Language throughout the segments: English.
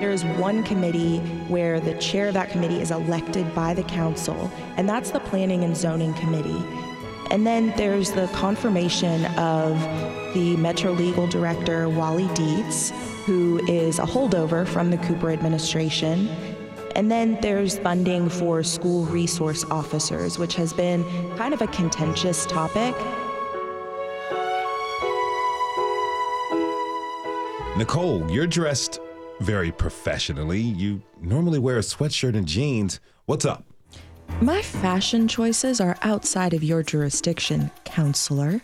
There is one committee where the chair of that committee is elected by the council, and that's the Planning and Zoning Committee. And then there's the confirmation of the Metro Legal Director, Wally Dietz, who is a holdover from the Cooper administration. And then there's funding for school resource officers, which has been kind of a contentious topic. Nicole, you're dressed very professionally. You normally wear a sweatshirt and jeans. What's up? My fashion choices are outside of your jurisdiction, counselor.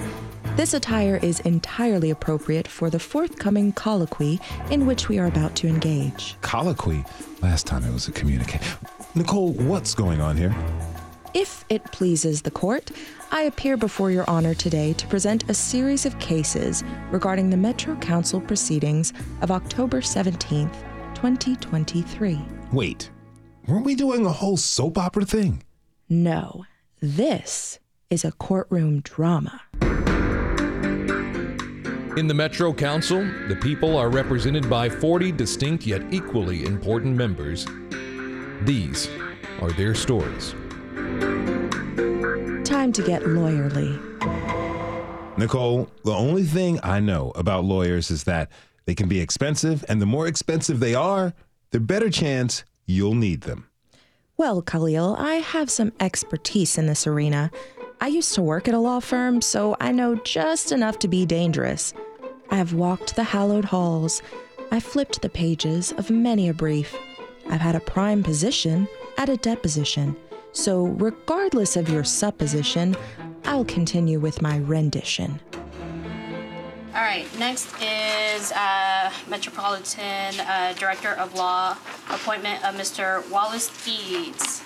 This attire is entirely appropriate for the forthcoming colloquy in which we are about to engage. Colloquy? Last time it was a communique. Nicole, what's going on here? If it pleases the court, I appear before your honor today to present a series of cases regarding the Metro Council proceedings of October 17th, 2023. Wait, weren't we doing a whole soap opera thing? No, this is a courtroom drama. In the Metro Council, the people are represented by 40 distinct yet equally important members. These are their stories. Time to get lawyerly. Nicole, the only thing I know about lawyers is that they can be expensive, and the more expensive they are, the better chance you'll need them. Well, Khalil, I have some expertise in this arena. I used to work at a law firm, so I know just enough to be dangerous. I have walked the hallowed halls. I've flipped the pages of many a brief. I've had a prime position at a deposition. So, regardless of your supposition, I'll continue with my rendition. All right, next is uh, Metropolitan uh, Director of Law appointment of Mr. Wallace Dietz.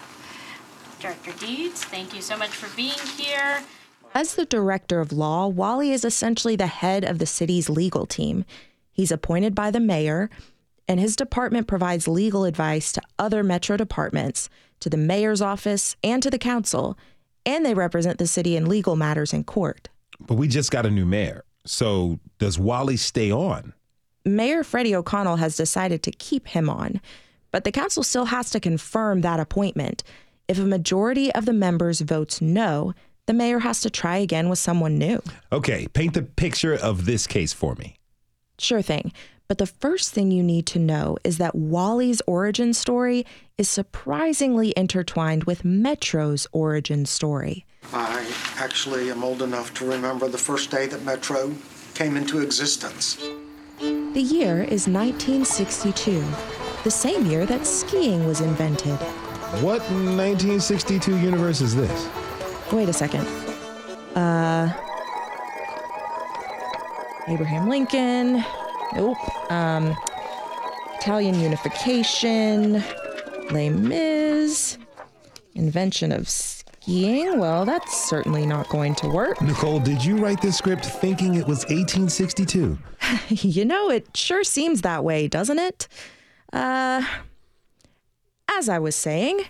Director Dietz, thank you so much for being here. As the director of law, Wally is essentially the head of the city's legal team. He's appointed by the mayor, and his department provides legal advice to other metro departments, to the mayor's office, and to the council, and they represent the city in legal matters in court. But we just got a new mayor. So does Wally stay on? Mayor Freddie O'Connell has decided to keep him on, but the council still has to confirm that appointment. If a majority of the members votes no, the mayor has to try again with someone new. Okay, paint the picture of this case for me. Sure thing. But the first thing you need to know is that Wally's origin story is surprisingly intertwined with Metro's origin story. I actually am old enough to remember the first day that Metro came into existence. The year is 1962, the same year that skiing was invented. What 1962 universe is this? Wait a second. Uh. Abraham Lincoln. Nope. Um. Italian unification. Les Mis. Invention of skiing. Well, that's certainly not going to work. Nicole, did you write this script thinking it was 1862? you know, it sure seems that way, doesn't it? Uh. As I was saying.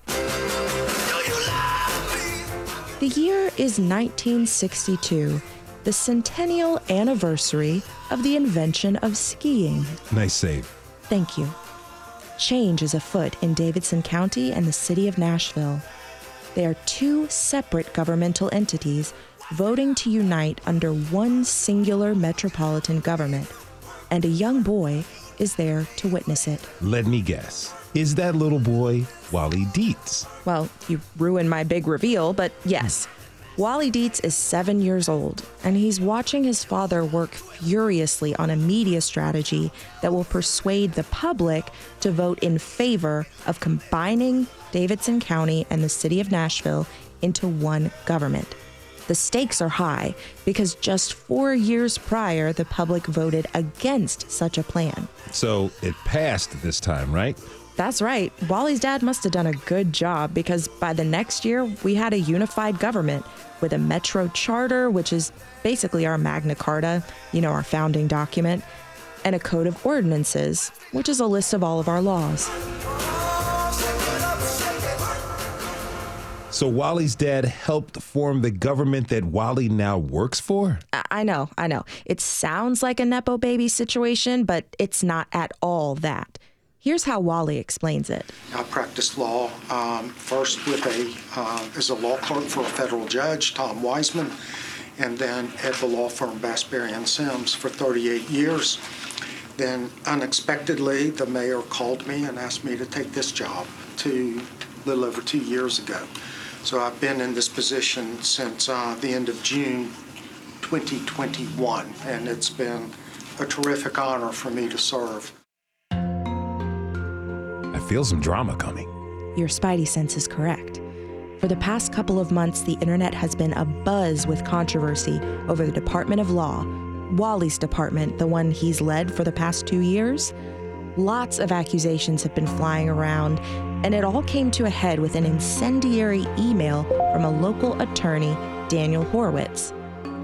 The year is 1962, the centennial anniversary of the invention of skiing. Nice save. Thank you. Change is afoot in Davidson County and the city of Nashville. They are two separate governmental entities voting to unite under one singular metropolitan government, and a young boy is there to witness it. Let me guess. Is that little boy Wally Dietz? Well, you ruined my big reveal, but yes. Wally Dietz is seven years old, and he's watching his father work furiously on a media strategy that will persuade the public to vote in favor of combining Davidson County and the city of Nashville into one government. The stakes are high because just four years prior, the public voted against such a plan. So it passed this time, right? That's right. Wally's dad must have done a good job because by the next year, we had a unified government with a Metro Charter, which is basically our Magna Carta, you know, our founding document, and a Code of Ordinances, which is a list of all of our laws. So Wally's dad helped form the government that Wally now works for? I- know, I know. It sounds like a Nepo baby situation, but it's not at all that. Here's how Wally explains it. I practiced law um, first with a, uh, as a law clerk for a federal judge, Tom Wiseman, and then at the law firm Bass Berry and Sims for 38 years. Then unexpectedly, the mayor called me and asked me to take this job two, little over two years ago. So I've been in this position since uh, the end of June 2021, and it's been a terrific honor for me to serve. Feel some drama coming. Your spidey sense is correct. For the past couple of months, the internet has been abuzz with controversy over the Department of Law, Wally's department, the one he's led for the past two years. Lots of accusations have been flying around, and it all came to a head with an incendiary email from a local attorney, Daniel Horowitz.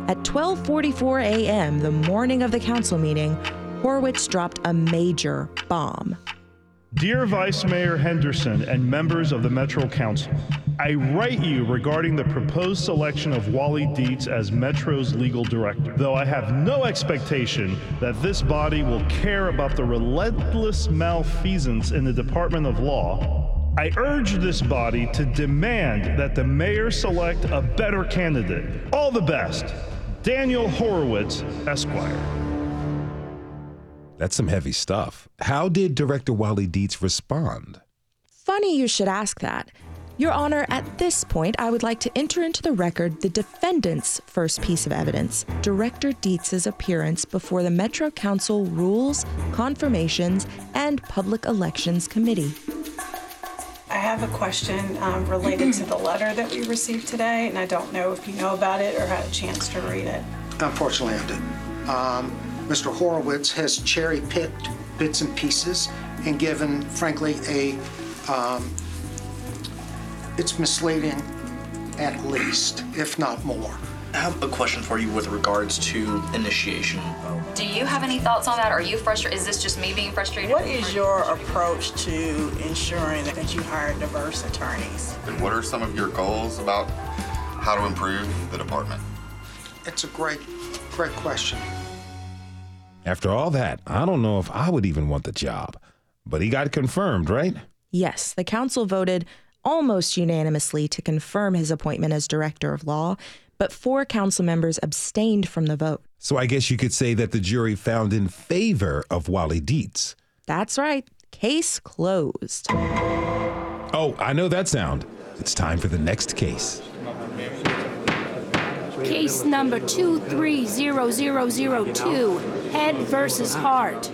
At 12:44 a.m., the morning of the council meeting, Horowitz dropped a major bomb. Dear Vice Mayor Henderson and members of the Metro Council, I write you regarding the proposed selection of Wally Dietz as Metro's legal director. Though I have no expectation that this body will care about the relentless malfeasance in the Department of Law, I urge this body to demand that the mayor select a better candidate. All the best. Daniel Horowitz, Esquire. That's some heavy stuff. How did Director Wally Dietz respond? Funny you should ask that. Your Honor, at this point, I would like to enter into the record the defendant's first piece of evidence Director Dietz's appearance before the Metro Council Rules, Confirmations, and Public Elections Committee. I have a question um, related to the letter that we received today, and I don't know if you know about it or had a chance to read it. Unfortunately, I didn't. Um, Mr. Horowitz has cherry-picked bits and pieces and given, frankly, a, um, it's misleading at least, if not more. I have a question for you with regards to initiation. Do you have any thoughts on that? Are you frustrated? Is this just me being frustrated? What is your approach to ensuring that you hire diverse attorneys? And what are some of your goals about how to improve the department? It's a great, great question. After all that, I don't know if I would even want the job. But he got confirmed, right? Yes, the council voted almost unanimously to confirm his appointment as Director of Law, but four council members abstained from the vote. So I guess you could say that the jury found in favor of Wally Dietz. That's right. Case closed. Oh, I know that sound. It's time for the next case. Case number 230002, Head versus heart.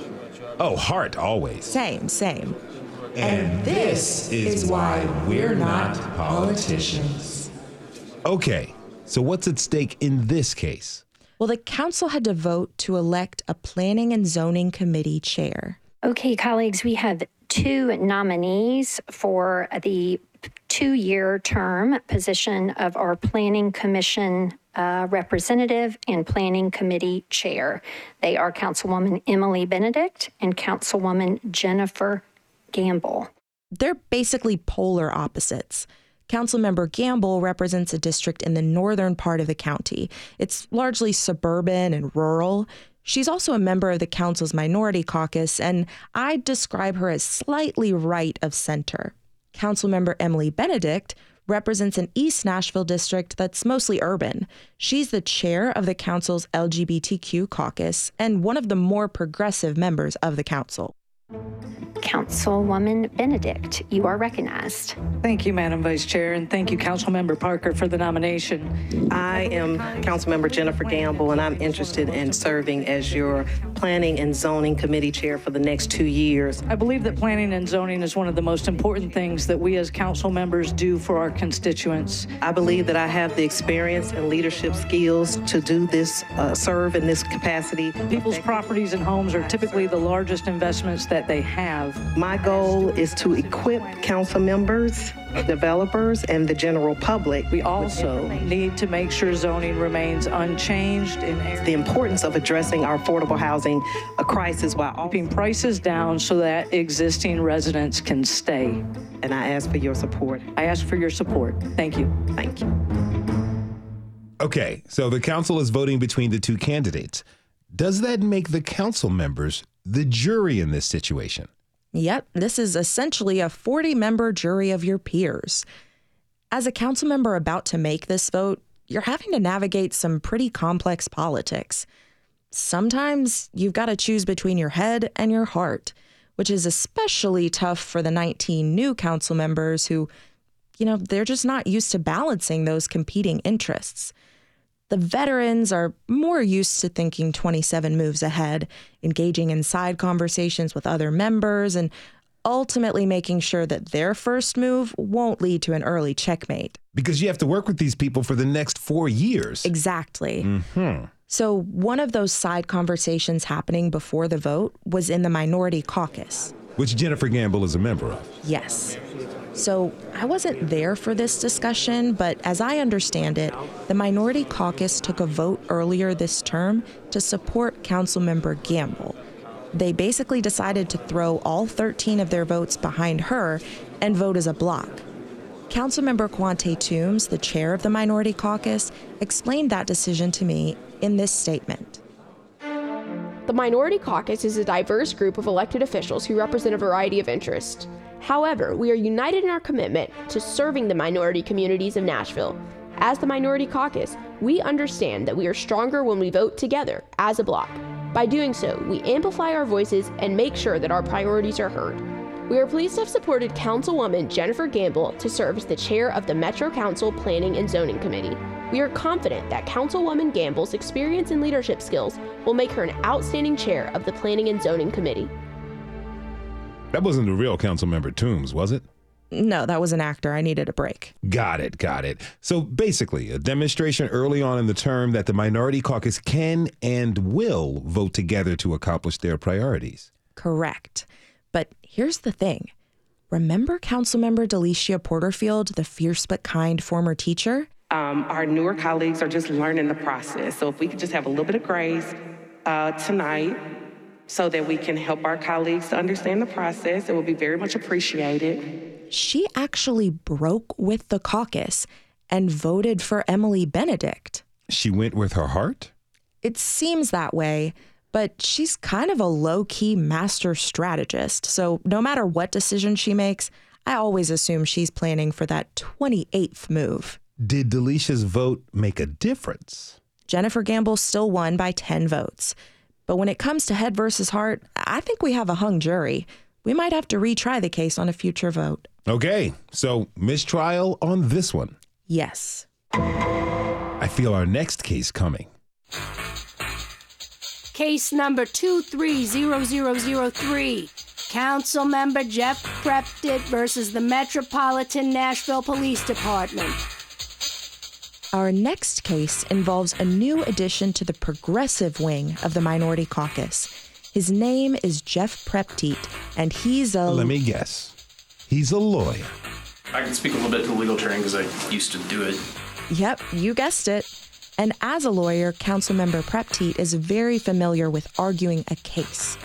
Oh, heart always. Same, same. And this is why we're not politicians. Okay, so what's at stake in this case? Well, the council had to vote to elect a planning and zoning committee chair. Okay, colleagues, we have two nominees for the two year term position of our Planning Commission uh, representative and Planning Committee chair. They are Councilwoman Emily Benedict and Councilwoman Jennifer Gamble. They're basically polar opposites. Councilmember Gamble represents a district in the northern part of the county. It's largely suburban and rural. She's also a member of the council's minority caucus, and I'd describe her as slightly right of center. Councilmember Emily Benedict represents an East Nashville district that's mostly urban. She's the chair of the council's LGBTQ caucus and one of the more progressive members of the council. Councilwoman Benedict, you are recognized. Thank you, Madam Vice Chair, and thank you, Councilmember Parker, for the nomination. I am Councilmember Jennifer Gamble, and I'm interested in serving as your Planning and Zoning Committee Chair for the next two years. I believe that planning and zoning is one of the most important things that we as council members do for our constituents. I believe that I have the experience and leadership skills to do this, uh, serve in this capacity. People's properties and homes are typically the largest investments that that they have. My goal is to equip council members, developers, and the general public. We also need to make sure zoning remains unchanged in areas. The importance of addressing our affordable housing crisis while keeping prices down so that existing residents can stay. And I ask for your support. I ask for your support. Thank you. Thank you. Okay, so the council is voting between the two candidates. Does that make the council members the jury in this situation? Yep, this is essentially a 40 member jury of your peers. As a council member about to make this vote, you're having to navigate some pretty complex politics. Sometimes you've got to choose between your head and your heart, which is especially tough for the 19 new council members who, you know, they're just not used to balancing those competing interests. The veterans are more used to thinking 27 moves ahead, engaging in side conversations with other members, and ultimately making sure that their first move won't lead to an early checkmate. Because you have to work with these people for the next four years. Exactly. Mm-hmm. So, one of those side conversations happening before the vote was in the minority caucus. Which Jennifer Gamble is a member of. Yes. So I wasn't there for this discussion, but as I understand it, the Minority Caucus took a vote earlier this term to support Councilmember Gamble. They basically decided to throw all 13 of their votes behind her and vote as a block. Councilmember Kyonzté Toombs, the chair of the Minority Caucus, explained that decision to me in this statement. The Minority Caucus is a diverse group of elected officials who represent a variety of interests. However, we are united in our commitment to serving the minority communities of Nashville. As the Minority Caucus, we understand that we are stronger when we vote together as a bloc. By doing so, we amplify our voices and make sure that our priorities are heard. We are pleased to have supported Councilwoman Jennifer Gamble to serve as the chair of the Metro Council Planning and Zoning Committee. We are confident that Councilwoman Gamble's experience and leadership skills will make her an outstanding chair of the Planning and Zoning Committee. That wasn't the real council member Toombs, was it? No, that was an actor. I needed a break. Got it, got it. So basically, a demonstration early on in the term that the minority caucus can and will vote together to accomplish their priorities. Correct. But here's the thing remember Councilmember Delishia Porterfield, the fierce but kind former teacher? Um, our newer colleagues are just learning the process. So if we could just have a little bit of grace uh, tonight, so that we can help our colleagues to understand the process. It will be very much appreciated. She actually broke with the caucus and voted for Emily Benedict. She went with her heart? It seems that way, but she's kind of a low key master strategist. So no matter what decision she makes, I always assume she's planning for that 28th move. Did Delishia's vote make a difference? Jennifer Gamble still won by 10 votes. But when it comes to head versus heart, I think we have a hung jury. We might have to retry the case on a future vote. Okay, so mistrial on this one. Yes. I feel our next case coming. Case number 230003. Council member Jeff Preptit versus the Metropolitan Nashville Police Department. Our next case involves a new addition to the progressive wing of the Minority Caucus. His name is Jeff Preptit, and he's a. Let me guess. He's a lawyer. I can speak a little bit to legal terrain because I used to do it. Yep, you guessed it. And as a lawyer, Councilmember Preptit is very familiar with arguing a case.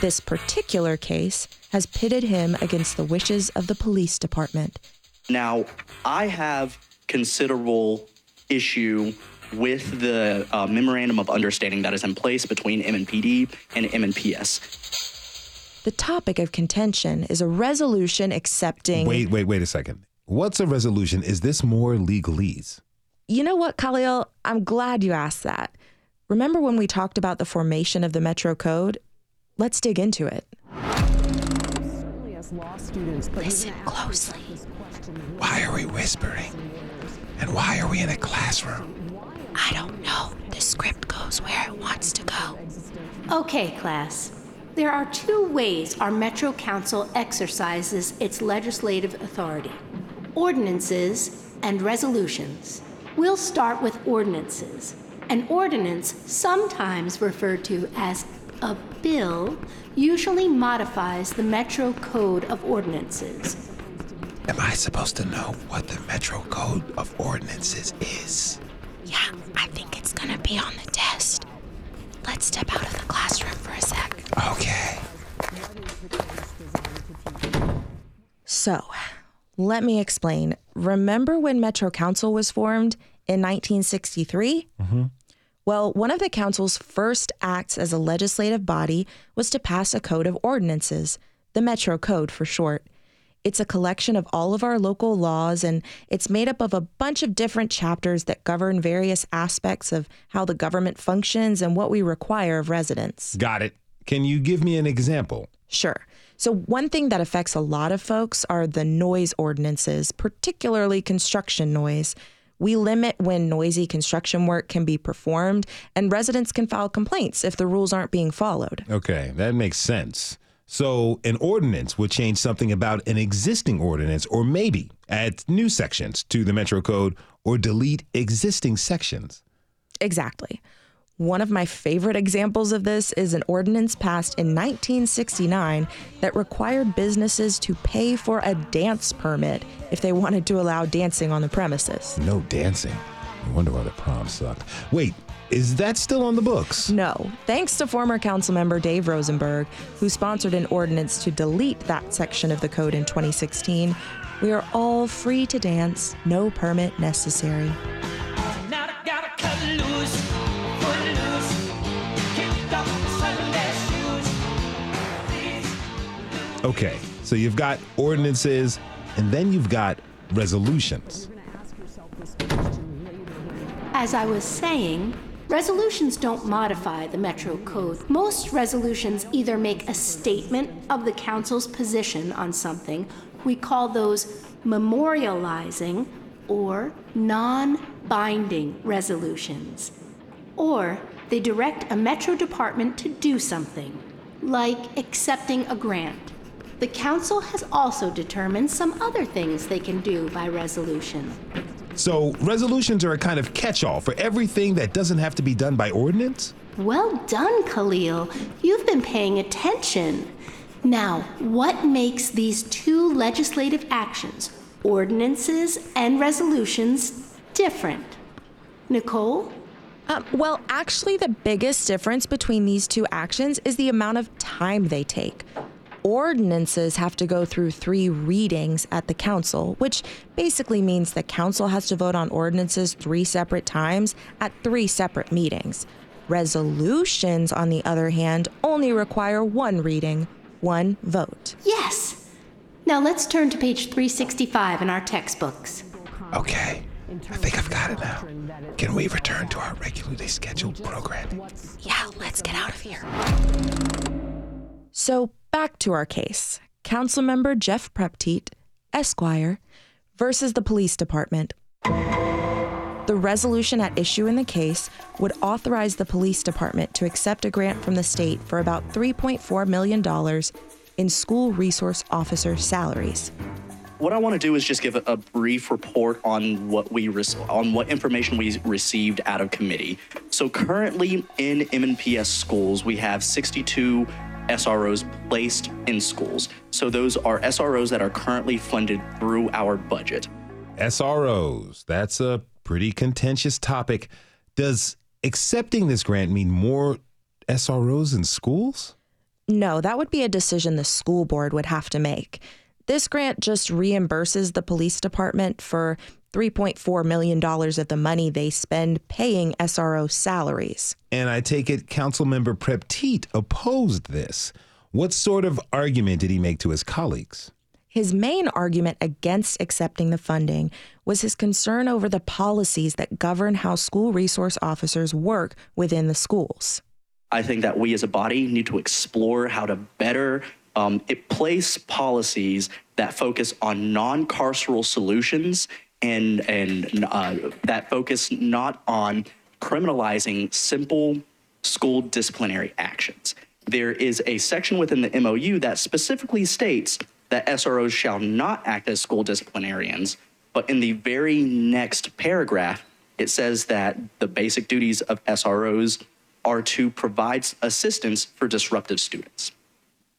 This particular case has pitted him against the wishes of the police department. Now, I have considerable issue with the uh, memorandum of understanding that is in place between MNPD and MNPS. The topic of contention is a resolution accepting. Wait, wait, wait a second. What's a resolution? Is this more legalese? You know what, Khalil? I'm glad you asked that. Remember when we talked about the formation of the Metro Code? Let's dig into it. Listen closely. Why are we whispering? And why are we in a classroom? I don't know. The script goes where it wants to go. Okay, class. There are two ways our Metro Council exercises its legislative authority ordinances and resolutions. We'll start with ordinances. An ordinance, sometimes referred to as A bill usually modifies the Metro Code of Ordinances. Am I supposed to know what the Metro Code of Ordinances is? Yeah, I think it's gonna be on the test. Let's step out of the classroom for a sec. Okay. So, let me explain. Remember when Metro Council was formed in 1963? Mm-hmm. Well, one of the council's first acts as a legislative body was to pass a code of ordinances, the Metro Code for short. It's a collection of all of our local laws, and it's made up of a bunch of different chapters that govern various aspects of how the government functions and what we require of residents. Got it. Can you give me an example? Sure. So, one thing that affects a lot of folks are the noise ordinances, particularly construction noise. We limit when noisy construction work can be performed, and residents can file complaints if the rules aren't being followed. Okay, that makes sense. So, an ordinance would change something about an existing ordinance, or maybe add new sections to the Metro Code or delete existing sections. Exactly. One of my favorite examples of this is an ordinance passed in 1969 that required businesses to pay for a dance permit if they wanted to allow dancing on the premises. No dancing. I wonder why the prom sucked. Wait, is that still on the books? No, thanks to former councilmember Dave Rosenberg, who sponsored an ordinance to delete that section of the code in 2016. We are all free to dance, no permit necessary. Okay, so you've got ordinances and then you've got resolutions. As I was saying, resolutions don't modify the Metro Code. Most resolutions either make a statement of the council's position on something, we call those memorializing or non binding resolutions, or they direct a Metro department to do something, like accepting a grant. The council has also determined some other things they can do by resolution. So, resolutions are a kind of catch all for everything that doesn't have to be done by ordinance? Well done, Khalil. You've been paying attention. Now, what makes these two legislative actions, ordinances and resolutions, different? Nicole? Um, well, actually, the biggest difference between these two actions is the amount of time they take ordinances have to go through three readings at the council, which basically means the council has to vote on ordinances three separate times at three separate meetings. Resolutions, on the other hand, only require one reading, one vote. Yes. Now let's turn to page 365 in our textbooks. Okay. I think I've got it now. Can we return to our regularly scheduled programming? Yeah, let's get out of here. So, back to our case Councilmember Jeff Preptit, Esquire, versus the police department. The resolution at issue in the case would authorize the police department to accept a grant from the state for about $3.4 million in school resource officer salaries. What I want to do is just give a, brief report on what we re- on what information we received out of committee. So currently in MNPS schools, we have 62 SROs placed in schools. So those are SROs that are currently funded through our budget. SROs, that's a pretty contentious topic. Does accepting this grant mean more SROs in schools? No, that would be a decision the school board would have to make. This grant just reimburses the police department for $3.4 million of the money they spend paying SRO salaries. And I take it Councilmember Preptit opposed this. What sort of argument did he make to his colleagues? His main argument against accepting the funding was his concern over the policies that govern how school resource officers work within the schools. I think that we as a body need to explore how to better um, place policies that focus on non carceral solutions and and uh, that focus not on criminalizing simple school disciplinary actions. There is a section within the MOU that specifically states that SROs shall not act as school disciplinarians, but in the very next paragraph, it says that the basic duties of SROs are to provide assistance for disruptive students.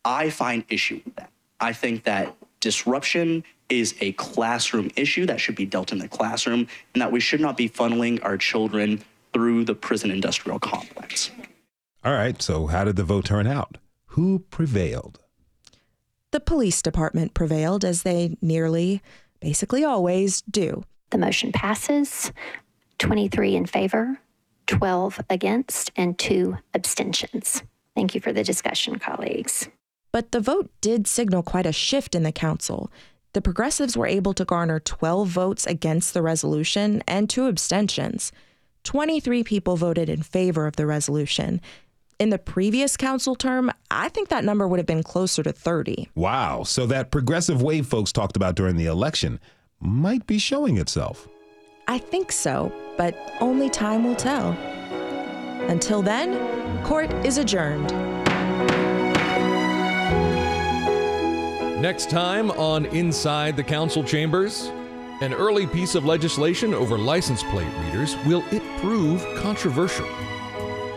I find issue with that. I think that disruption is a classroom issue that should be dealt in the classroom and that we should not be funneling our children through the prison industrial complex. All right, so how did the vote turn out? Who prevailed? The police department prevailed, as they nearly, basically always do. The motion passes 23 in favor, 12 against, and two abstentions. Thank you for the discussion, colleagues. But the vote did signal quite a shift in the council. The progressives were able to garner 12 votes against the resolution and two abstentions. 23 people voted in favor of the resolution. In the previous council term, I think that number would have been closer to 30. Wow, so that progressive wave folks talked about during the election might be showing itself. I think so, but only time will tell. Until then, court is adjourned. Next time on Inside the Council Chambers, an early piece of legislation over license plate readers will it prove controversial?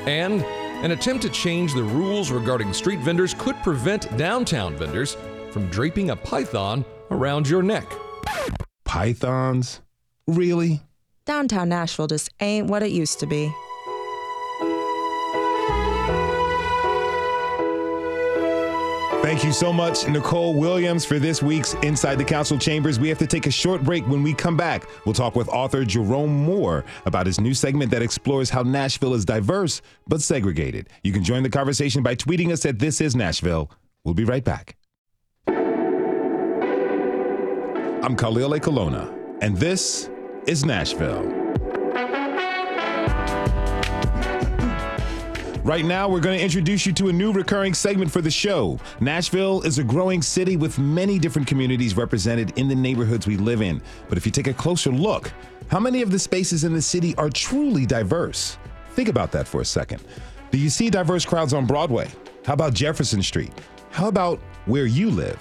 And an attempt to change the rules regarding street vendors could prevent downtown vendors from draping a python around your neck. Pythons? Really? Downtown Nashville just ain't what it used to be. Thank you so much, Nicole Williams, for this week's Inside the Council Chambers. We have to take a short break. When we come back, we'll talk with author Jerome Moore about his new segment that explores how Nashville is diverse but segregated. You can join the conversation by tweeting us at This Is Nashville. We'll be right back. I'm Khalil Ekulona, and this is Nashville. Right now, we're going to introduce you to a new recurring segment for the show. Nashville is a growing city with many different communities represented in the neighborhoods we live in. But if you take a closer look, how many of the spaces in the city are truly diverse? Think about that for a second. Do you see diverse crowds on Broadway? How about Jefferson Street? How about where you live?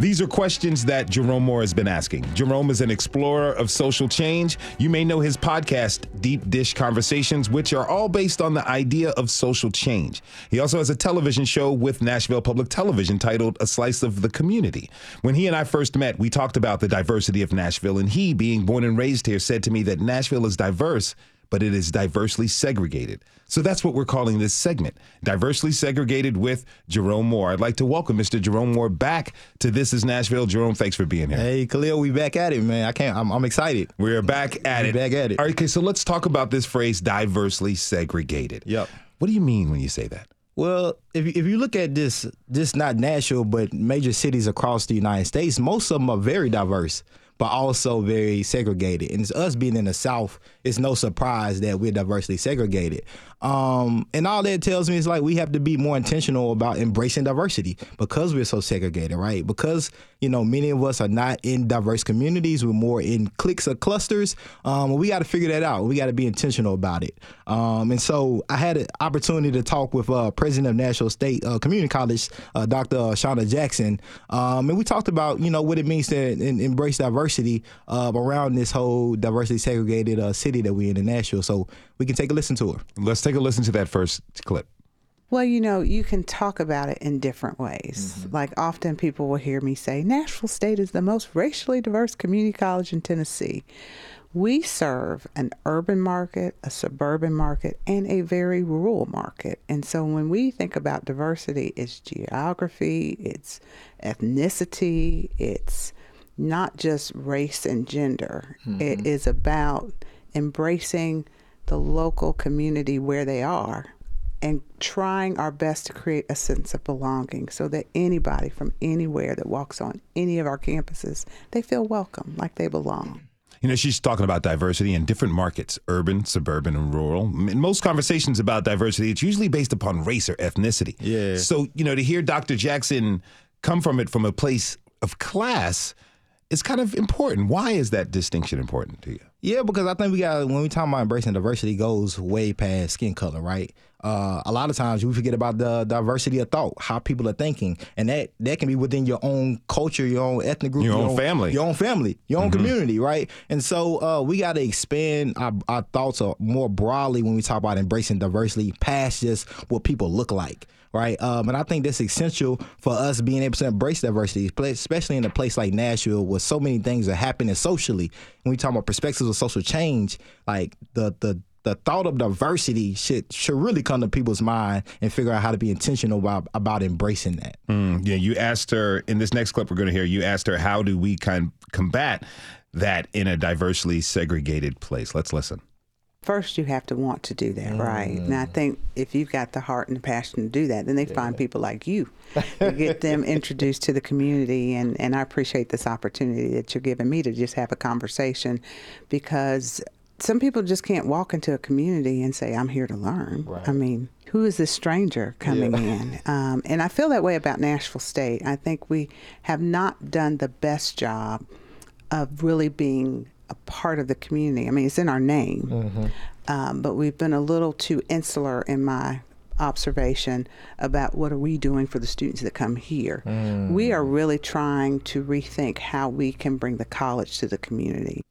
These are questions that Jerome Moore has been asking. Jerome is an explorer of social change. You may know his podcast, Deep Dish Conversations, which are all based on the idea of social change. He also has a television show with Nashville Public Television titled A Slice of the Community. When he and I first met, we talked about the diversity of Nashville, and he, being born and raised here, said to me that Nashville is diverse but it is diversely segregated. So that's what we're calling this segment, Diversely Segregated with Jerome Moore. I'd like to welcome Mr. Jerome Moore back to This is Nashville. Jerome, thanks for being here. Hey, Khalil, we back at it, man. I can't, I'm, I'm excited. We're back at we it. back at it. All right, okay, so let's talk about this phrase, diversely segregated. Yep. What do you mean when you say that? Well, if if you look at this, this not Nashville, but major cities across the United States, most of them are very diverse but also very segregated. And it's us being in the South, it's no surprise that we're diversely segregated. Um, and all that tells me is like we have to be more intentional about embracing diversity because we're so segregated, right? Because you know many of us are not in diverse communities; we're more in cliques or clusters. Um, we got to figure that out. We got to be intentional about it. Um, and so I had an opportunity to talk with uh, President of Nashville State uh, Community College, uh, Dr. Shanna Jackson, um, and we talked about you know what it means to in, embrace diversity uh, around this whole diversity segregated uh, city that we're in in Nashville. So we can take a listen to her. Let's take a listen to that first clip. Well, you know, you can talk about it in different ways. Mm-hmm. Like often people will hear me say, Nashville State is the most racially diverse community college in Tennessee. We serve an urban market, a suburban market, and a very rural market. And so when we think about diversity, it's geography, it's ethnicity, it's not just race and gender. Mm-hmm. It is about embracing the local community where they are and trying our best to create a sense of belonging so that anybody from anywhere that walks on any of our campuses they feel welcome like they belong you know, she's talking about diversity in different markets, urban, suburban, and rural. In most conversations about diversity, it's usually based upon race or ethnicity. Yeah. So, you know, to hear Dr. Jackson come from it from a place of class is kind of important. Why is that distinction important to you? Yeah, because I think we got when we talk about embracing diversity, goes way past skin color, right? uh, a lot of times we forget about the diversity of thought, how people are thinking, and that that can be within your own culture, your own ethnic group, Your own family. your own family, your own Mhm. community, right? And so uh, we got to expand our, our thoughts uh, more broadly when we talk about embracing diversity past just what people look like. Right, um, and I think that's essential for us being able to embrace diversity, especially in a place like Nashville, where so many things are happening socially. When we talk about perspectives of social change, like the the the thought of diversity should should really come to people's mind and figure out how to be intentional about about embracing that. Mm, yeah, you asked her in this next clip we're going to hear. You asked her how do we kind combat that in a diversely segregated place. Let's listen. First, you have to want to do that, right? And I think if you've got the heart and the passion to do that, then they find people like you to get them introduced to the community. And, and I appreciate this opportunity that you're giving me to just have a conversation because some people just can't walk into a community and say, I'm here to learn. I mean, who is this stranger coming Yeah. in? Um, and I feel that way about Nashville State. I think we have not done the best job of really being a part of the community. I mean, it's in our name, um, but we've been a little too insular in my observation about what are we doing for the students that come here. We are really trying to rethink how we can bring the college to the community.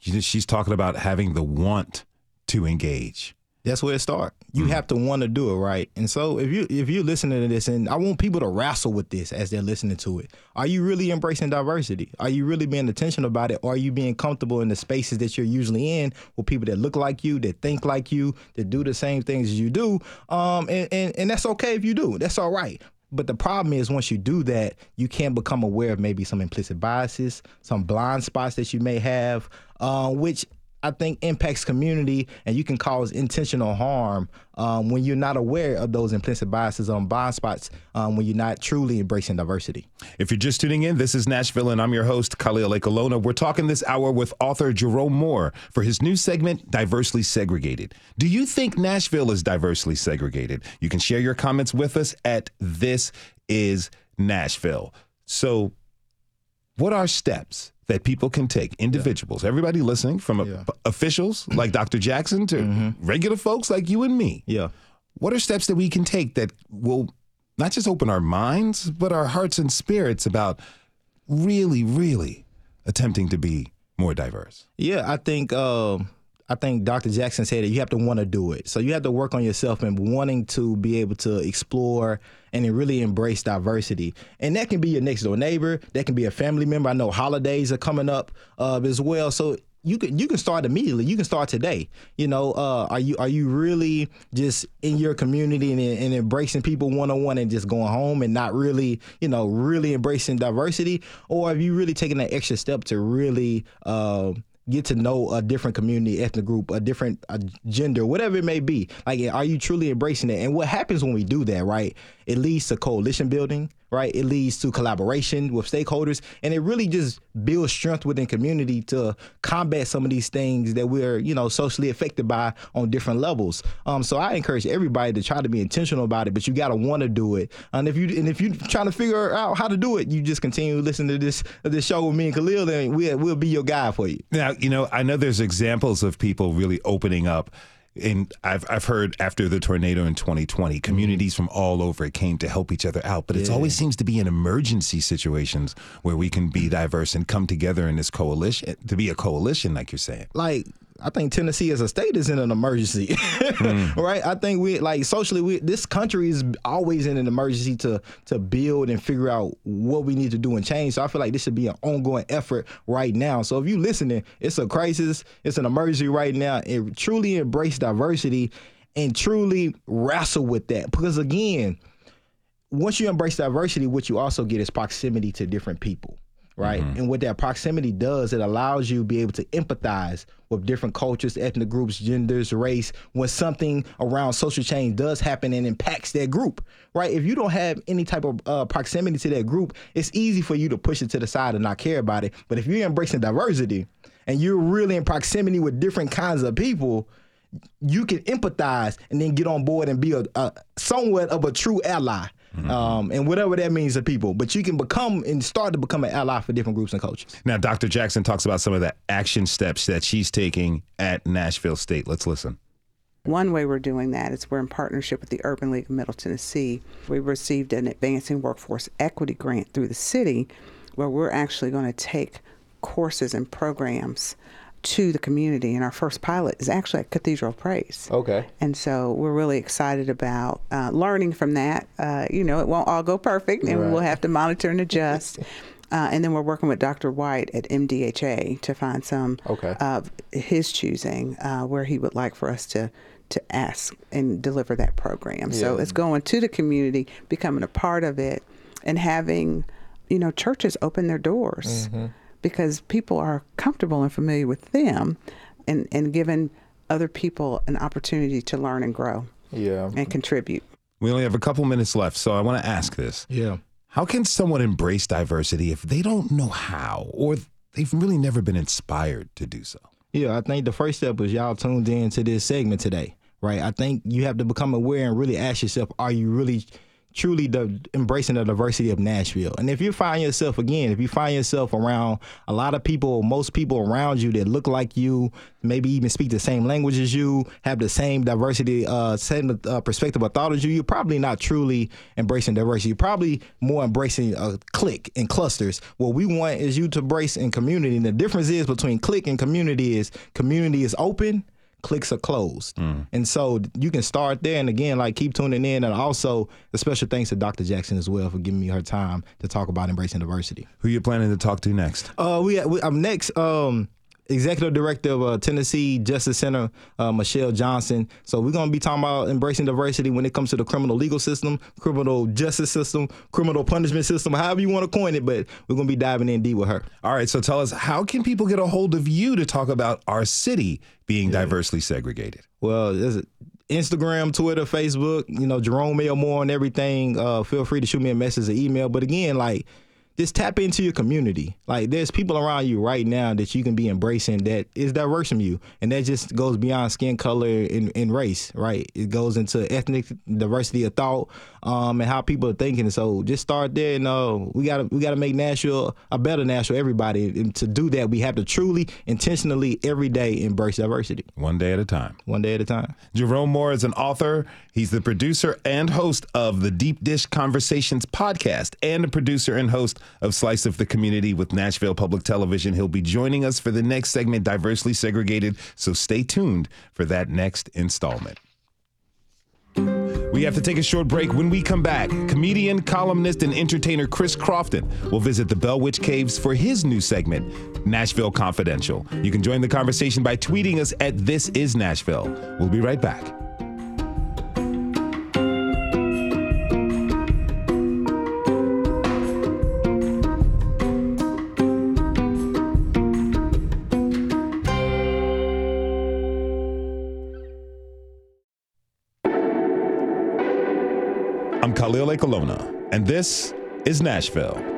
She's talking about having the want to engage. That's where it starts. You have to want to do it right. And so if you if you're listening to this, and I want people to wrestle with this as they're listening to it. Are you really embracing diversity? Are you really being intentional about it? Or are you being comfortable in the spaces that you're usually in with people that look like you, that think like you, that do the same things as you do? Um, and, and, and that's okay if you do. That's all right. But the problem is once you do that, you can become aware of maybe some implicit biases, some blind spots that you may have, uh, which I think impacts community, and you can cause intentional harm um, when you're not aware of those implicit biases on blind spots um, when you're not truly embracing diversity. If you're just tuning in, this is Nashville, and I'm your host, Khalil Ekulona. We're talking this hour with author Jerome Moore for his new segment, Diversely Segregated. Do you think Nashville is diversely segregated? You can share your comments with us at This Is Nashville. So, what are steps that people can take, individuals, everybody listening, from a- officials like Dr. Jackson to regular folks like you and me? Yeah. What are steps that we can take that will not just open our minds, but our hearts and spirits about really, really attempting to be more diverse? Yeah, I think um, I think Dr. Jackson said that you have to want to do it. So you have to work on yourself and wanting to be able to explore and really embrace diversity. And that can be your next door neighbor. That can be a family member. I know holidays are coming up uh, as well. So you can you can start immediately. You can start today. You know, uh, are you are you really just in your community and, and embracing people one on one and just going home and not really you know really embracing diversity, or have you really taken that extra step to really uh, get to know a different community, ethnic group, a different uh, gender, whatever it may be. Like, are you truly embracing it? And what happens when we do that, right? It leads to coalition building, right? It leads to collaboration with stakeholders, and it really just builds strength within community to combat some of these things that we're, you know, socially affected by on different levels. Um, so I encourage everybody to try to be intentional about it, but you got to want to do it. And if you and if you're trying to figure out how to do it, you just continue listening to this this show with me and Khalil, and we'll we'll be your guide for you. Now, you know, I know there's examples of people really opening up. And I've I've heard after the tornado in 2020, communities mm. from all over came to help each other out. But it always seems to be in emergency situations where we can be mm. diverse and come together in this coalition to be a coalition, like you're saying. like I think Tennessee as a state is in an emergency, hmm. right? I think we like socially, we this country is always in an emergency to to build and figure out what we need to do and change. So I feel like this should be an ongoing effort right now. So if you listening, it's a crisis, it's an emergency right now, and truly embrace diversity and truly wrestle with that because again once you embrace diversity, what you also get is proximity to different people, right? And what that proximity does, it allows you to be able to empathize with different cultures, ethnic groups, genders, race, when something around social change does happen and impacts that group, right? If you don't have any type of uh, proximity to that group, it's easy for you to push it to the side and not care about it. But if you're embracing diversity and you're really in proximity with different kinds of people, you can empathize and then get on board and be a, a somewhat of a true ally. Um, and whatever that means to people, but you can become and start to become an ally for different groups and cultures. Now, Dr. Jackson talks about some of the action steps that she's taking at Nashville State. Let's listen. One way we're doing that is we're in partnership with the Urban League of Middle Tennessee. We received an Advancing Workforce Equity grant through the city where we're actually going to take courses and programs to the community. And our first pilot is actually at Cathedral of Praise. Okay. And so we're really excited about uh, learning from that. Uh, you know, it won't all go perfect, and we will have to monitor and adjust. Uh, and then we're working with Dr. White at MDHA to find some Okay. of his choosing uh, where he would like for us to to ask and deliver that program. So it's going to the community, becoming a part of it, and having you know churches open their doors Mhm. Because people are comfortable and familiar with them, and and giving other people an opportunity to learn and grow Yeah. and contribute. We only have a couple minutes left, so I want to ask this. Yeah. How can someone embrace diversity if they don't know how or they've really never been inspired to do so? Yeah, I think the first step is y'all tuned in to this segment today, right? I think you have to become aware and really ask yourself, are you really truly the, embracing the diversity of Nashville? And if you find yourself again, if you find yourself around a lot of people, most people around you that look like you, maybe even speak the same language as you, have the same diversity, uh, same uh, perspective or thought as you, you're probably not truly embracing diversity. You're probably more embracing a clique and clusters. What we want is you to embrace in community. And the difference is between clique and community is community is open, cliques are closed. And so you can start there. And again, like keep tuning in. And also, a special thanks to Dr. Jackson as well for giving me her time to talk about embracing diversity. Who you planning to talk to next? Uh, we, we I'm next. Um, Executive Director of uh, Tennessee Justice Center, uh, Michelle Johnson. So we're gonna be talking about embracing diversity when it comes to the criminal legal system, criminal justice system, criminal punishment system, however you want to coin it. But we're gonna be diving in deep with her. All right, so tell us how can people get a hold of you to talk about our city being diversely segregated? Well, there's a- Instagram, Twitter, Facebook, you know, Jerome Elmore and everything. Uh, feel free to shoot me a message or email. But again, like, just tap into your community. Like, there's people around you right now that you can be embracing that is diverse from you. And that just goes beyond skin color and, and race, right? It goes into ethnic diversity of thought um, and how people are thinking. So just start there. And uh, we gotta we gotta make Nashville a better Nashville, everybody. And to do that, we have to truly, intentionally, every day embrace diversity. One day at a time. One day at a time. Jerome Moore is an author. He's the producer and host of the Deep Dish Conversations podcast and a producer and host of Slice of the Community with Nashville Public Television. He'll be joining us for the next segment, Diversely Segregated. So stay tuned for that next installment. We have to take a short break. When we come back, comedian, columnist, and entertainer Chris Crofton will visit the Bell Witch Caves for his new segment, Nashville Confidential. You can join the conversation by tweeting us at This Is Nashville. We'll be right back. I'm and this is Nashville.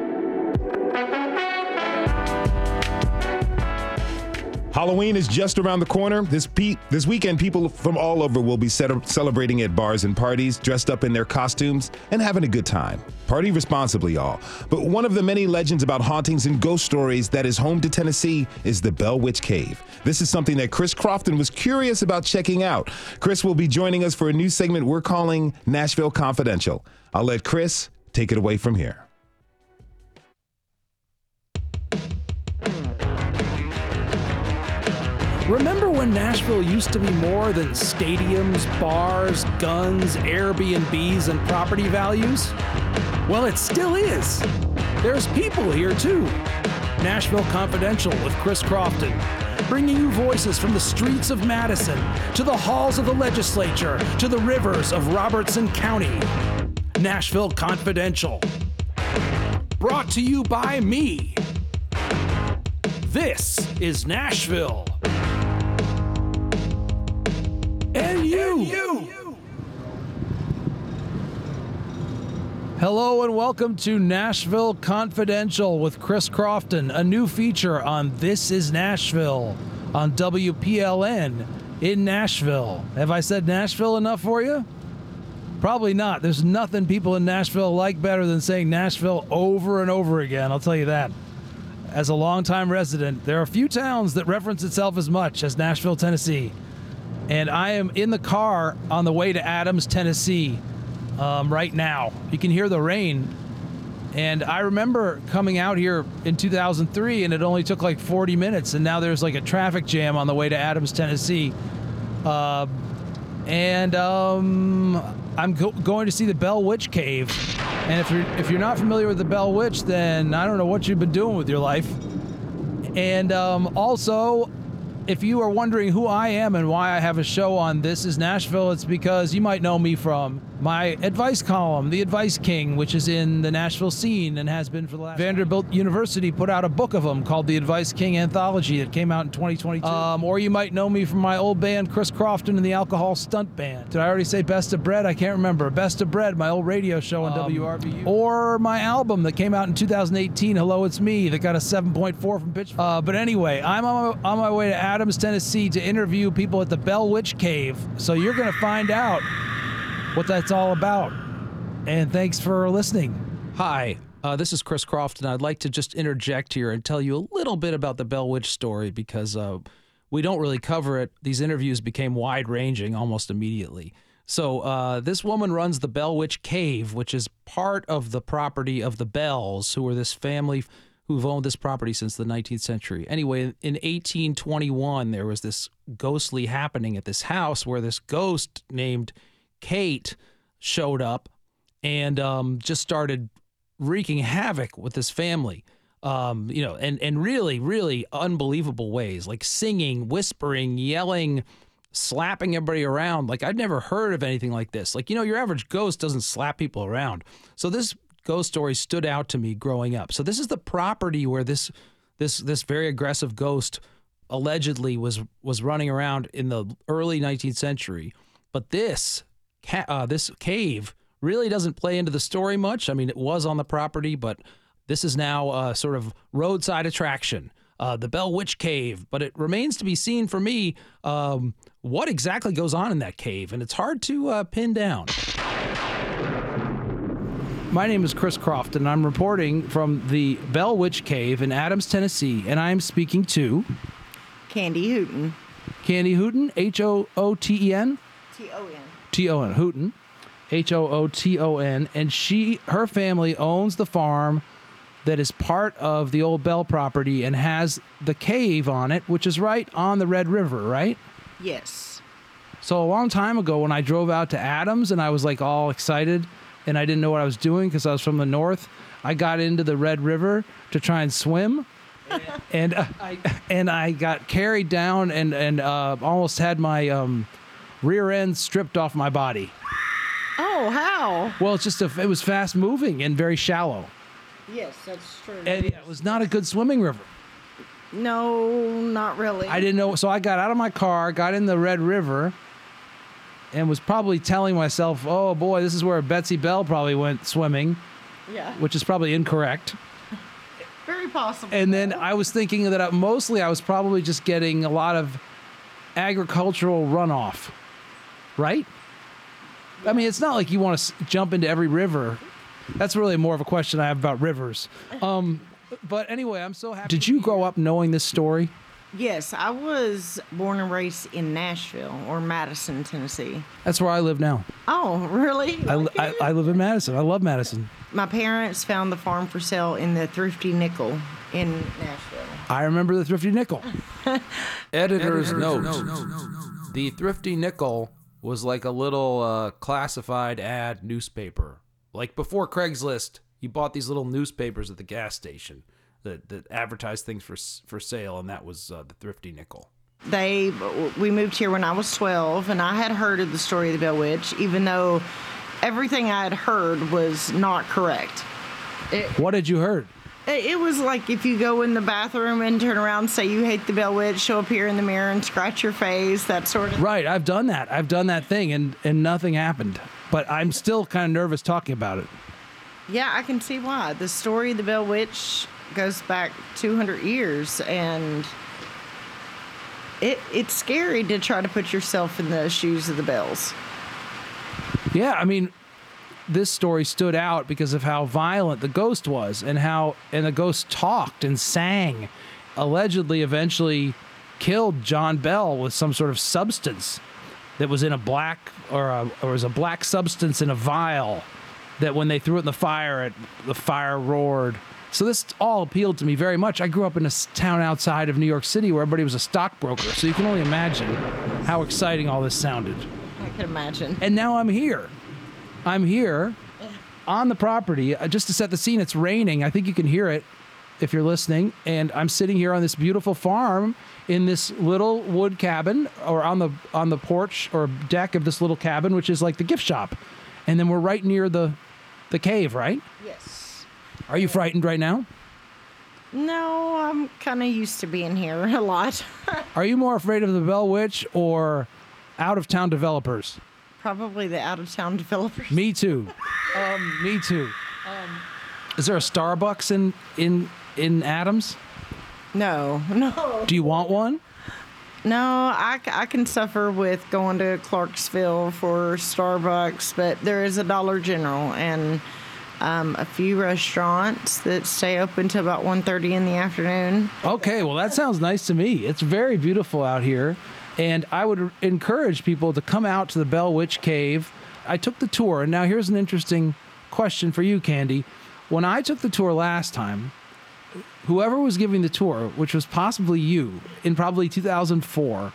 Halloween is just around the corner. This pe- this weekend, people from all over will be celebrating at bars and parties, dressed up in their costumes and having a good time. Party responsibly, y'all. But one of the many legends about hauntings and ghost stories that is home to Tennessee is the Bell Witch Cave. This is something that Chris Crofton was curious about checking out. Chris will be joining us for a new segment we're calling Nashville Confidential. I'll let Chris take it away from here. Remember when Nashville used to be more than stadiums, bars, guns, Airbnbs, and property values? Well, it still is. There's people here too. Nashville Confidential with Chris Crofton, bringing you voices from the streets of Madison to the halls of the legislature to the rivers of Robertson County. Nashville Confidential. Brought to you by me. This is Nashville. Hello and welcome to Nashville Confidential with Chris Crofton, a new feature on This is Nashville on WPLN in Nashville. Have I said Nashville enough for you? Probably not. There's nothing people in Nashville like better than saying Nashville over and over again, I'll tell you that. As a longtime resident, there are few towns that reference itself as much as Nashville, Tennessee. and I am in the car on the way to Adams, Tennessee, um, right now. You can hear the rain. And I remember coming out here in 2003, and it only took like 40 minutes, and now there's like a traffic jam on the way to Adams, Tennessee. Uh, and um, I'm go- going to see the Bell Witch Cave. And if you're if you're not familiar with the Bell Witch, then I don't know what you've been doing with your life. And um, also, if you are wondering who I am and why I have a show on This Is Nashville, it's because you might know me from my advice column, The Advice King, which is in the Nashville scene and has been for the last. Vanderbilt University put out a book of them called The Advice King Anthology that came out in 2022. Um, or you might know me from my old band, Chris Crofton and the Alcohol Stunt Band. Did I already say Best of Bread? I can't remember. Best of Bread, my old radio show on WRVU. Or my album that came out in 2018, Hello It's Me, that got a 7.4 from Pitchfork. Uh, but anyway, I'm on my, on my way to Adams, Tennessee to interview people at the Bell Witch Cave. So you're going to find out what that's all about. And thanks for listening. Hi, uh, this is Chris Croft, and I'd like to just interject here and tell you a little bit about the Bell Witch story because uh, we don't really cover it. These interviews became wide ranging almost immediately. So, uh, this woman runs the Bell Witch Cave, which is part of the property of the Bells, who are this family who've owned this property since the 19th century. Anyway, in 1821, there was this ghostly happening at this house where this ghost named Kate showed up and um, just started wreaking havoc with this family. Um, you know, and and really, really unbelievable ways, like singing, whispering, yelling, slapping everybody around. Like I'd never heard of anything like this. Like you know, your average ghost doesn't slap people around. So this ghost story stood out to me growing up. So this is the property where this this this very aggressive ghost allegedly was was running around in the early 19th century. But this ca- uh, this cave really doesn't play into the story much. I mean, it was on the property, but this is now a sort of roadside attraction. Uh, the Bell Witch Cave, but it remains to be seen for me um, what exactly goes on in that cave, and it's hard to uh, pin down. My name is Chris Croft, and I'm reporting from the Bell Witch Cave in Adams, Tennessee, and I am speaking to Candy Hooten. Candy Hooten, H O O T E N, T O N. T O N, Hooten, H O O T O N, and she, her family owns the farm that is part of the old Bell property and has the cave on it, which is right on the Red River, right? Yes. So a long time ago, when I drove out to Adams and I was like all excited and I didn't know what I was doing because I was from the north, I got into the Red River to try and swim. and uh, I and I got carried down and and uh, almost had my um, rear end stripped off my body. Oh, how? Well, it's just a, it was fast moving and very shallow, Yes, that's true. and yeah, it was not a good swimming river. No, not really. I didn't know, so I got out of my car, got in the Red River, and was probably telling myself, "Oh boy, this is where Betsy Bell probably went swimming," Yeah. which is probably incorrect. Very possible. And then I was thinking that I, mostly I was probably just getting a lot of agricultural runoff, right? I mean, it's not like you want to jump into every river. That's really more of a question I have about rivers. Um, but anyway, I'm so happy. Did you grow up knowing this story? Yes, I was born and raised in Nashville or Madison, Tennessee. That's where I live now. Oh, really? I, I, I live in Madison. I love Madison. My parents found the farm for sale in the Thrifty Nickel in Nashville. I remember the Thrifty Nickel. Editor's Editor's note. note. The Thrifty Nickel was like a little uh, classified ad newspaper. Like before Craigslist, you bought these little newspapers at the gas station that, that advertised things for for sale, and that was uh, the Thrifty Nickel. They, we moved here when I was 12, and I had heard of the story of the Bell Witch, even though everything I had heard was not correct. It, What had you heard? it it was like if you go in the bathroom and turn around, say you hate the Bell Witch, she'll appear in the mirror and scratch your face, that sort of. Right, I've done that. I've done that thing, and and nothing happened. But I'm still kind of nervous talking about it. Yeah, I can see why. The story of the Bell Witch goes back 200 years, and it it's scary to try to put yourself in the shoes of the Bells. Yeah, I mean, this story stood out because of how violent the ghost was, and how and the ghost talked and sang. Allegedly, eventually killed John Bell with some sort of substance. that was in a black or, a, or was a black substance in a vial that when they threw it in the fire, it, the fire roared. So this all appealed to me very much. I grew up in a town outside of New York City where everybody was a stockbroker, so you can only imagine how exciting all this sounded. I can imagine. And now I'm here. I'm here on the property. Uh, just to set the scene, it's raining. I think you can hear it if you're listening. And I'm sitting here on this beautiful farm in this little wood cabin or on the on the porch or deck of this little cabin, which is like the gift shop. And then we're right near the the cave, right? Yes. Are you frightened right now? No, I'm kind of used to being here a lot. Are you more afraid of the Bell Witch or out of town developers? Probably the out of town developers. Me too. Um, Me too. Is there a Starbucks in in in Adams? No, no. Do you want one? No, I, I can suffer with going to Clarksville for Starbucks, but there is a Dollar General and um, a few restaurants that stay open till about 1.30 in the afternoon. Okay, well that sounds nice to me. It's very beautiful out here, and I would encourage people to come out to the Bell Witch Cave. I took the tour, and now here's an interesting question for you, Candy. When I took the tour last time, whoever was giving the tour, which was possibly you in probably 2004,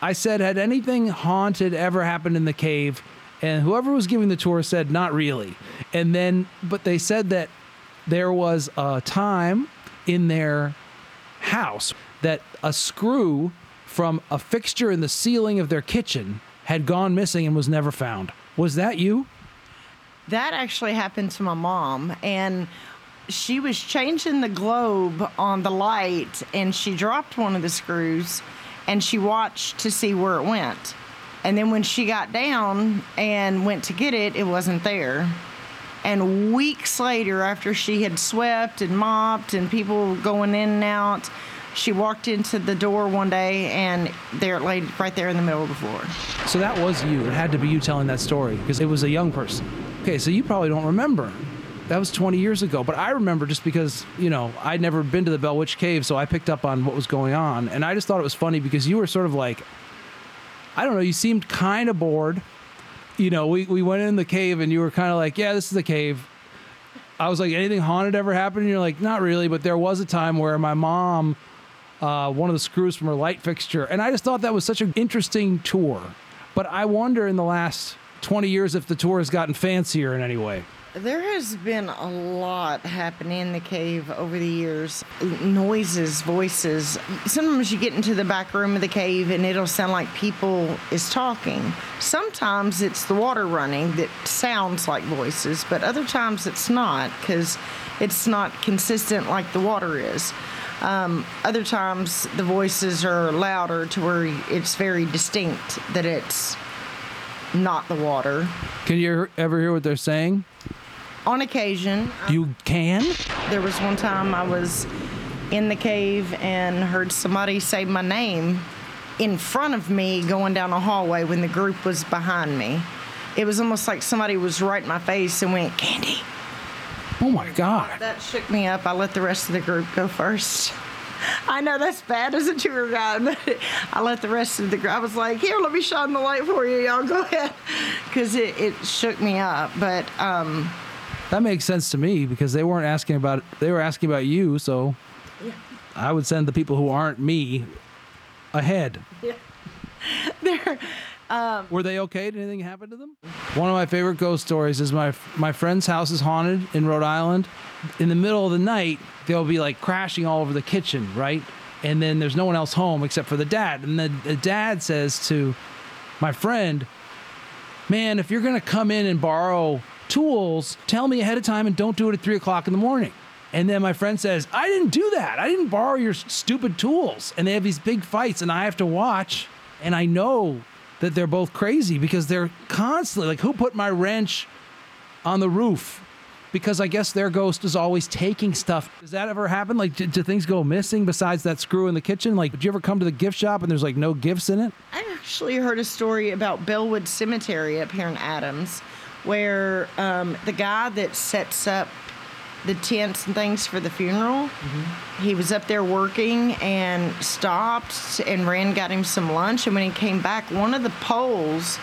I said, Had anything haunted ever happened in the cave? And whoever was giving the tour said, Not really. And then, but they said that there was a time in their house that a screw from a fixture in the ceiling of their kitchen had gone missing and was never found. Was that you? That actually happened to my mom, and she was changing the globe on the light, and she dropped one of the screws, and she watched to see where it went. And then when she got down and went to get it, it wasn't there. And weeks later, after she had swept and mopped and people going in and out, she walked into the door one day and there it laid right there in the middle of the floor. So that was you. It had to be you telling that story because it was a young person. Okay, so you probably don't remember. That was 20 years ago, but I remember just because, you know, I'd never been to the Bell Witch Cave, so I picked up on what was going on. And I just thought it was funny because you were sort of like, I don't know, you seemed kind of bored. You know, we, we went in the cave and you were kind of like, yeah, this is the cave. I was like, anything haunted ever happened? And you're like, not really, but there was a time where my mom, uh, one of the screws from her light fixture, and I just thought that was such an interesting tour. But I wonder in the last 20 years if the tour has gotten fancier in any way. There has been a lot happening in the cave over the years. Noises, voices. Sometimes you get into the back room of the cave and it'll sound like people is talking. Sometimes it's the water running that sounds like voices, but other times it's not because it's not consistent like the water is. Um, other times the voices are louder to where it's very distinct that it's not the water. Can you ever hear what they're saying? On occasion, You can? there was one time I was in the cave and heard somebody say my name in front of me going down a hallway when the group was behind me. It was almost like somebody was right in my face and went, Candy. Oh my God. That shook me up. I let the rest of the group go first. I know that's bad as a tour guide, but I let the rest of the group. I was like, "Here, let me shine the light for you, y'all. Go ahead," because it, it shook me up. But um, That makes sense to me because they weren't asking about they were asking about you, so I would send the people who aren't me ahead. there, um, Were they okay? Did anything happen to them? One of my favorite ghost stories is my my friend's house is haunted in Rhode Island. In the middle of the night, they'll be like crashing all over the kitchen, right? And then there's no one else home except for the dad. And the, the dad says to my friend, "Man, if you're gonna come in and borrow tools, tell me ahead of time and don't do it at three o'clock in the morning." And then my friend says, I didn't do that. I didn't borrow your stupid tools. And they have these big fights, and I have to watch. And I know that they're both crazy because they're constantly like, who put my wrench on the roof? Because I guess their ghost is always taking stuff. Does that ever happen? Like, do, do things go missing besides that screw in the kitchen? Like, did you ever come to the gift shop and there's like no gifts in it? I actually heard a story about Bellwood Cemetery up here in Adams, where um, the guy that sets up the tents and things for the funeral. Mm-hmm. He was up there working and stopped and ran got him some lunch. And when he came back, one of the poles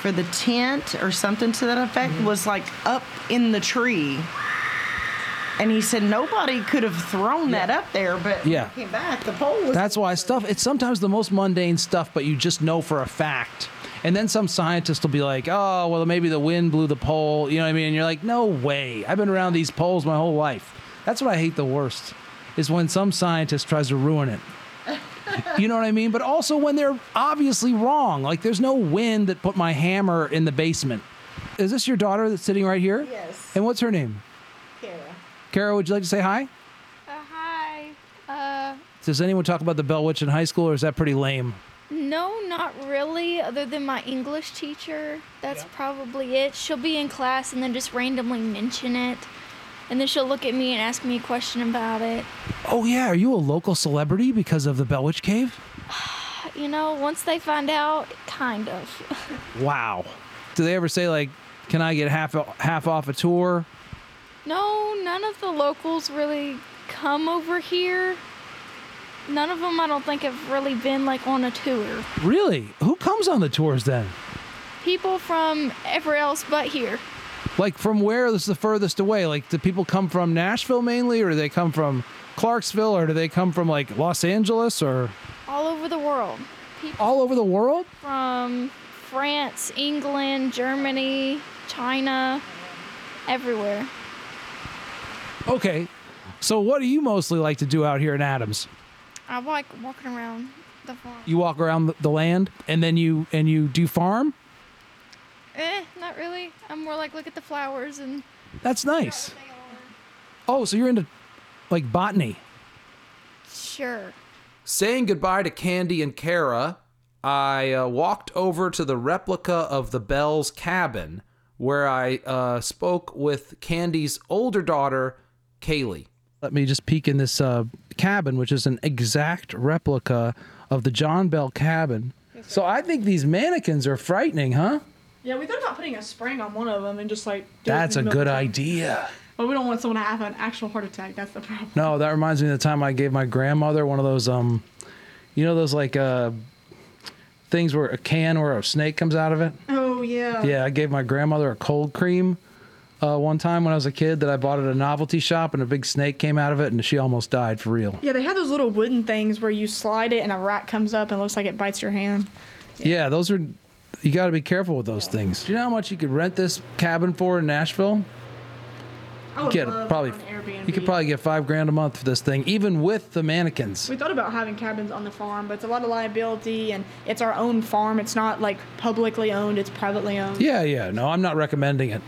for the tent or something to that effect mm-hmm. was like up in the tree. And he said nobody could have thrown that up there, but when Yeah. he came back, the pole was. That's why stuff, it's sometimes the most mundane stuff, but you just know for a fact. And then some scientist will be like, oh, well, maybe the wind blew the pole. You know what I mean? And you're like, no way. I've been around these poles my whole life. That's what I hate the worst, is when some scientist tries to ruin it. You know what I mean? But also when they're obviously wrong. Like, there's no wind that put my hammer in the basement. Is this your daughter that's sitting right here? Yes. And what's her name? Kara. Kara, would you like to say hi? Uh, hi. Uh, Does anyone talk about the Bell Witch in high school, or is that pretty lame? No, not really, other than my English teacher. That's probably it. She'll be in class and then just randomly mention it. And then she'll look at me and ask me a question about it. Oh yeah, are you a local celebrity because of the Bell Witch Cave? You know, once they find out, kind of. Wow. Do they ever say like, "Can I get half half off a tour?" no, none of the locals really come over here. None of them, I don't think, have really been like on a tour. Really? Who comes on the tours then? People from everywhere else but here. Like from where is the furthest away? Like do people come from Nashville mainly, or do they come from Clarksville, or do they come from like Los Angeles, or All over the world. People all over the world? from France, England, Germany, China, everywhere. Okay. So what do you mostly like to do out here in Adams? I like walking around the farm. You walk around the- the land and then you and you do farm? Eh, not really. I'm more like look at the flowers and That's nice. Oh, so you're into like botany. sure. Saying goodbye to Candy and Kara, I uh, walked over to the replica of the Bell's cabin where I uh, spoke with Candy's older daughter, Kaylee. Let me just peek in this uh, cabin, which is an exact replica of the John Bell cabin. So I think these mannequins are frightening, huh? Yeah, we thought about putting a spring on one of them and just like. That's a in the middle good idea. But we don't want someone to have an actual heart attack. That's the problem. No, that reminds me of the time I gave my grandmother one of those, um, you know, those like uh, things where a can where a snake comes out of it. Oh yeah. Yeah, I gave my grandmother a cold cream uh, one time when I was a kid that I bought at a novelty shop, and a big snake came out of it, and she almost died for real. Yeah, they have those little wooden things where you slide it and a rat comes up and it looks like it bites your hand. Yeah, those are. You got to be careful with those things. Do you know how much you could rent this cabin for in Nashville? I would Get probably. You could probably get five grand a month for this thing, even with the mannequins. We thought about having cabins on the farm, but it's a lot of liability and it's our own farm. It's not like publicly owned, it's privately owned. Yeah, yeah. No, I'm not recommending it.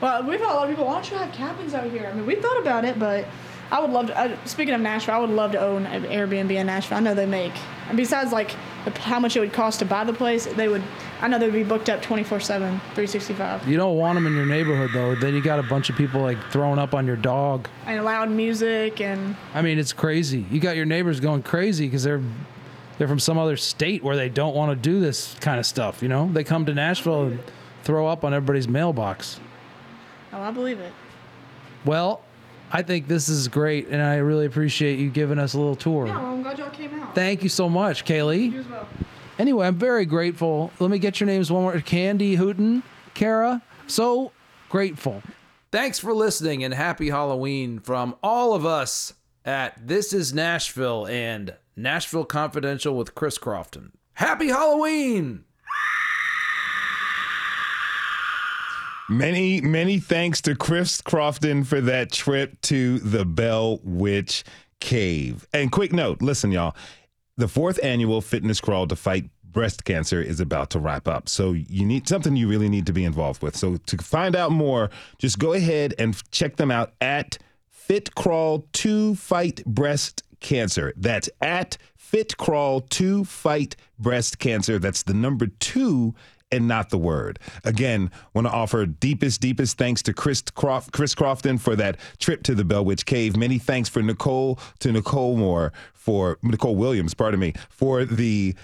Well, we've had a lot of people, why don't you have cabins out here? I mean, we thought about it, but I would love to. Uh, speaking of Nashville, I would love to own an Airbnb in Nashville. I know they make, and besides like the, how much it would cost to buy the place, they would. I know they would be booked up 24 7, 365. You don't want them in your neighborhood though. Then you got a bunch of people like throwing up on your dog. And loud music and I mean, it's crazy. You got your neighbors going crazy because they're they're from some other state where they don't want to do this kind of stuff. You know, they come to Nashville and throw up on everybody's mailbox. Oh, I believe it. Well, I think this is great, and I really appreciate you giving us a little tour. Yeah, well, I'm glad y'all came out. Thank you so much, Kaylee. You as well. Anyway, I'm very grateful. Let me get your names one more. Candy Hooten, Kara. So grateful. Thanks for listening and happy Halloween from all of us at This is Nashville and Nashville Confidential with Chris Crofton. Happy Halloween! Many, many thanks to Chris Crofton for that trip to the Bell Witch Cave. And quick note listen, y'all, the fourth annual fitness crawl to fight breast cancer is about to wrap up. So you need something you really need to be involved with. So to find out more, just go ahead and check them out at Fit Crawl to Fight Breast Cancer. That's at Fit Crawl to Fight Breast Cancer. That's the number two and not the word. Again, want to offer deepest, deepest thanks to Chris, Croft, Chris Crofton for that trip to the Bell Witch Cave. Many thanks for Nicole to Nicole Moore for Nicole Williams, pardon me, for the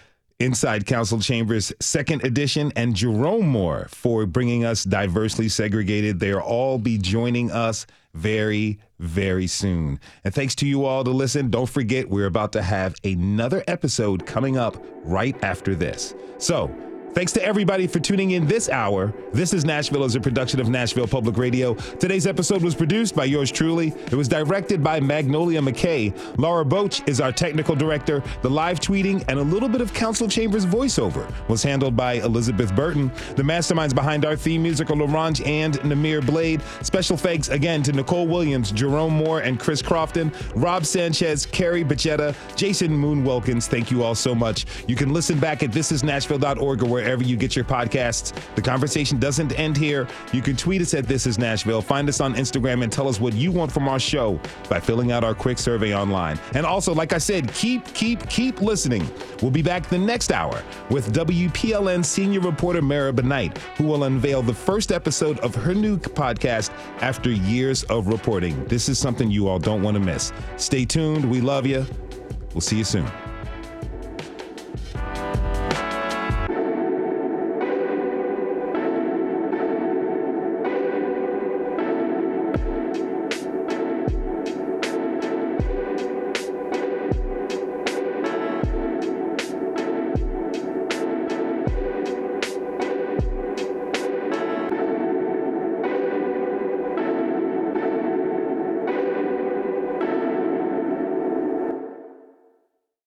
Inside Council Chambers second edition, and Jerome Moore for bringing us Diversely Segregated. They'll all be joining us very, very soon. And thanks to you all to listen. Don't forget, we're about to have another episode coming up right after this. So, Thanks to everybody for tuning in this hour. This is Nashville as a production of Nashville Public Radio. Today's episode was produced by yours truly. It was directed by Magnolia McKay. Laura Boach is our technical director. The live tweeting and a little bit of Council Chambers voiceover was handled by Elizabeth Burton. The masterminds behind our theme music are Laurent and Namir Blade. Special thanks again to Nicole Williams, Jerome Moore, and Chris Crofton, Rob Sanchez, Carrie Bachetta, Jason Moon Wilkins. Thank you all so much. You can listen back at thisisnashville.org or where wherever you get your podcasts. The conversation doesn't end here. You can tweet us at This Is Nashville, find us on Instagram, and tell us what you want from our show by filling out our quick survey online. And also, like I said, keep, keep, keep listening. We'll be back the next hour with WPLN senior reporter Meribah Knight, who will unveil the first episode of her new podcast after years of reporting. This is something you all don't want to miss. Stay tuned. We love you. We'll see you soon.